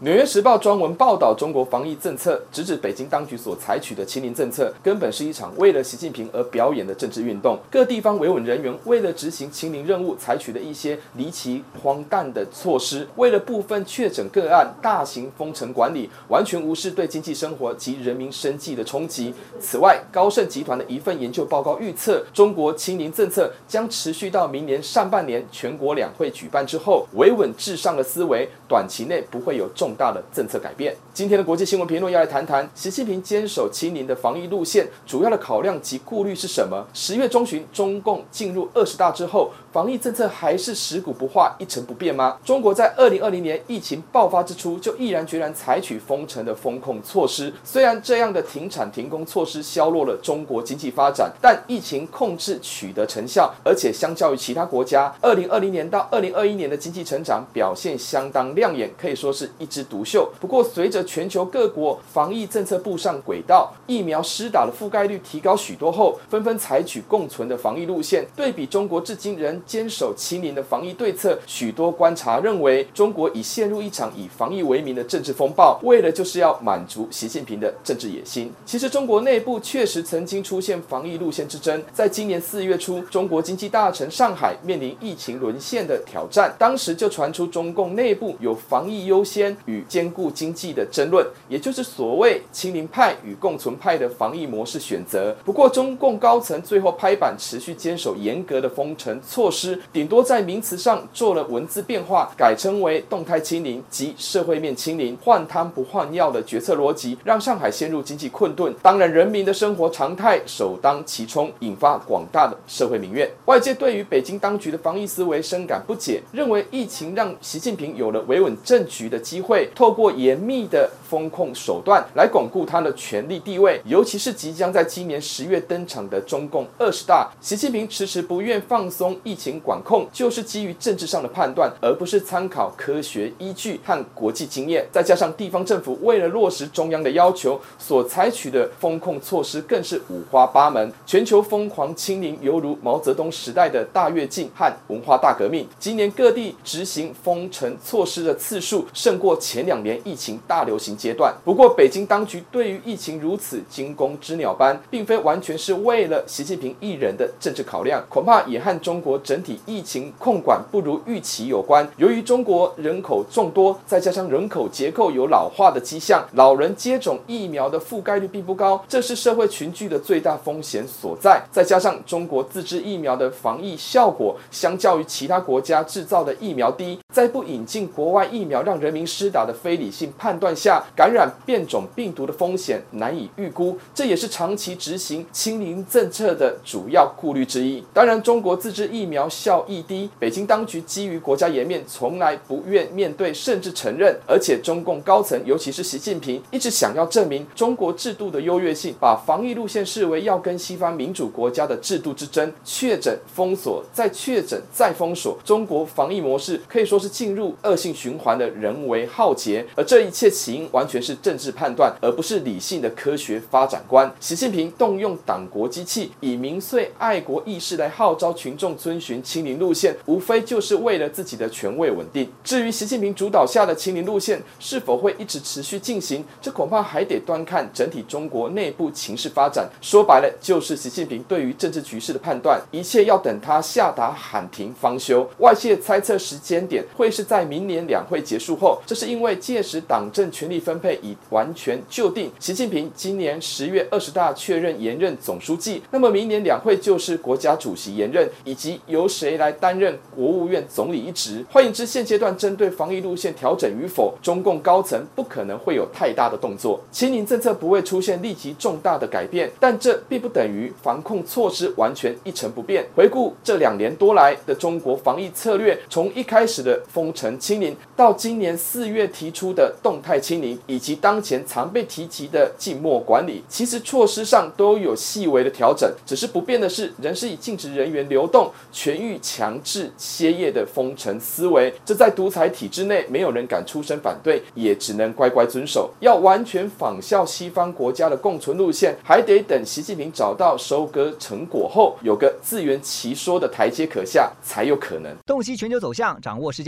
纽约时报》专文报道中国防疫政策，直指北京当局所采取的“清零”政策，根本是一场为了习近平而表演的政治运动。各地方维稳人员为了执行“清零”任务，采取了一些离奇荒诞的措施，为了部分确诊个案大型封城管理，完全无视对经济生活及人民生计的冲击。此外，高盛集团的一份研究报告预测，中国“清零”政策将持续到明年上半年全国两会举办之后。维稳至上的思维，短期内不会有重。重大的政策改变。今天的国际新闻评论要来谈谈习近平坚守清零的防疫路线，主要的考量及顾虑是什么？十月中旬，中共进入二十大之后，防疫政策还是食古不化、一成不变吗？中国在二零二零年疫情爆发之初就毅然决然采取封城的封控措施，虽然这样的停产停工措施削弱了中国经济发展，但疫情控制取得成效，而且相较于其他国家，二零二零年到二零二一年的经济成长表现相当亮眼，可以说是一枝独秀。不过，随着全球各国防疫政策步上轨道，疫苗施打的覆盖率提高许多后，纷纷采取共存的防疫路线。对比中国至今仍坚守清零的防疫对策，许多观察认为，中国已陷入一场以防疫为名的政治风暴，为的就是要满足习近平的政治野心。其实，中国内部确实曾经出现防疫路线之争。在今年四月初，中国经济大城上海面临疫情沦陷的挑战，当时就传出中共内部有防疫优先。与兼顾经济的争论，也就是所谓清零派与共存派的防疫模式选择。不过，中共高层最后拍板，持续坚守严格的封城措措施，顶多在名词上做了文字变化，改称为动态清零及社会面清零，换汤不换药的决策逻辑，让上海陷入经济困顿。当然，人民的生活常态首当其冲，引发广大的社会民怨。外界对于北京当局的防疫思维深感不解，认为疫情让习近平有了维稳政局的机。会透过严密的风控手段来巩固他的权力地位，尤其是即将在今年十月登场的中共二十大，习近平迟迟不愿放松疫情管控，就是基于政治上的判断，而不是参考科学依据和国际经验。再加上地方政府为了落实中央的要求，所采取的风控措施更是五花八门，全球疯狂清零，犹如毛泽东时代的大跃进和文化大革命。今年各地执行封城措施的次数胜过。前两年疫情大流行阶段，不过北京当局对于疫情如此惊弓之鸟般，并非完全是为了习近平一人的政治考量，恐怕也和中国整体疫情控管不如预期有关。由于中国人口众多，再加上人口结构有老化的迹象，老人接种疫苗的覆盖率并不高，这是社会群聚的最大风险所在。再加上中国自制疫苗的防疫效果，相较于其他国家制造的疫苗低，在不引进国外疫苗让人民施打的非理性判断下，感染变种病毒的风险难以预估，这也是长期执行清零政策的主要顾虑之一。当然，中国自制疫苗效益低，北京当局基于国家颜面，从来不愿面对，甚至承认。而且，中共高层，尤其是习近平，一直想要证明中国制度的优越性，把防疫路线视为要跟西方民主国家的制度之争。确诊封锁，再确诊再封锁，中国防疫模式可以说都是进入恶性循环的人为浩劫，而这一切起因完全是政治判断，而不是理性的科学发展观。习近平动用党国机器，以民粹爱国意识来号召群众遵循清零路线，无非就是为了自己的权位稳定。至于习近平主导下的清零路线是否会一直持续进行，这恐怕还得端看整体中国内部情势发展。说白了，就是习近平对于政治局势的判断，一切要等他下达喊停方休。外界猜测时间点会是在明年两会结束后，这是。因为届时党政权力分配已完全就定，习近平今年十月二十大确认延任总书记，那么明年两会就是国家主席延任，以及由谁来担任国务院总理一职。换言之，现阶段针对防疫路线调整与否，中共高层不可能会有太大的动作，清零政策不会出现立即重大的改变，但这并不等于防控措施完全一成不变。回顾这两年多来的中国防疫策略，从一开始的封城清零，到今年四月。提出的动态清零，以及当前常被提及的静默管理，其实措施上都有细微的调整，只是不变的是，仍是以禁止人员流动、全域强制歇业的封城思维。这在独裁体制内，没有人敢出声反对，也只能乖乖遵守。要完全仿效西方国家的共存路线，还得等习近平找到收割成果后，有个自圆其说的台阶可下，才有可能。洞悉全球走向，掌握世界